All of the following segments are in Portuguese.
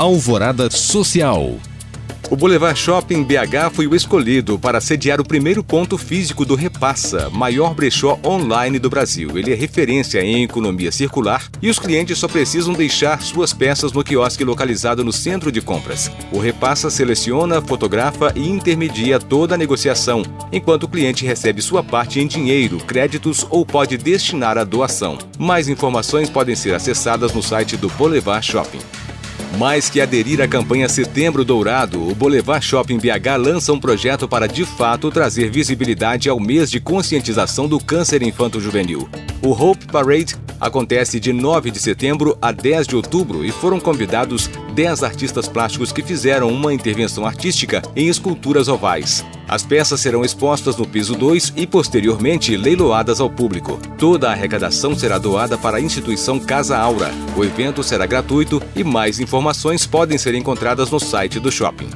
Alvorada Social. O Boulevard Shopping BH foi o escolhido para sediar o primeiro ponto físico do Repassa, maior brechó online do Brasil. Ele é referência em economia circular e os clientes só precisam deixar suas peças no quiosque localizado no centro de compras. O Repassa seleciona, fotografa e intermedia toda a negociação, enquanto o cliente recebe sua parte em dinheiro, créditos ou pode destinar a doação. Mais informações podem ser acessadas no site do Boulevard Shopping. Mais que aderir à campanha Setembro Dourado, o Boulevard Shopping BH lança um projeto para de fato trazer visibilidade ao mês de conscientização do câncer infanto-juvenil. O Hope Parade acontece de 9 de setembro a 10 de outubro e foram convidados 10 artistas plásticos que fizeram uma intervenção artística em esculturas ovais. As peças serão expostas no piso 2 e posteriormente leiloadas ao público. Toda a arrecadação será doada para a instituição Casa Aura. O evento será gratuito e mais informações podem ser encontradas no site do shopping.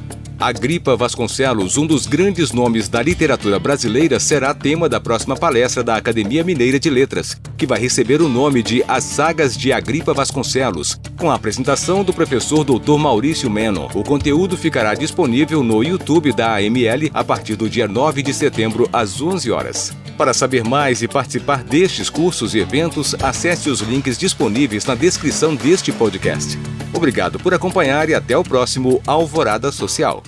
Agripa Vasconcelos, um dos grandes nomes da literatura brasileira, será tema da próxima palestra da Academia Mineira de Letras, que vai receber o nome de As Sagas de Agripa Vasconcelos, com a apresentação do professor Dr. Maurício Meno. O conteúdo ficará disponível no YouTube da AML a partir do dia 9 de setembro, às 11 horas. Para saber mais e participar destes cursos e eventos, acesse os links disponíveis na descrição deste podcast. Obrigado por acompanhar e até o próximo Alvorada Social.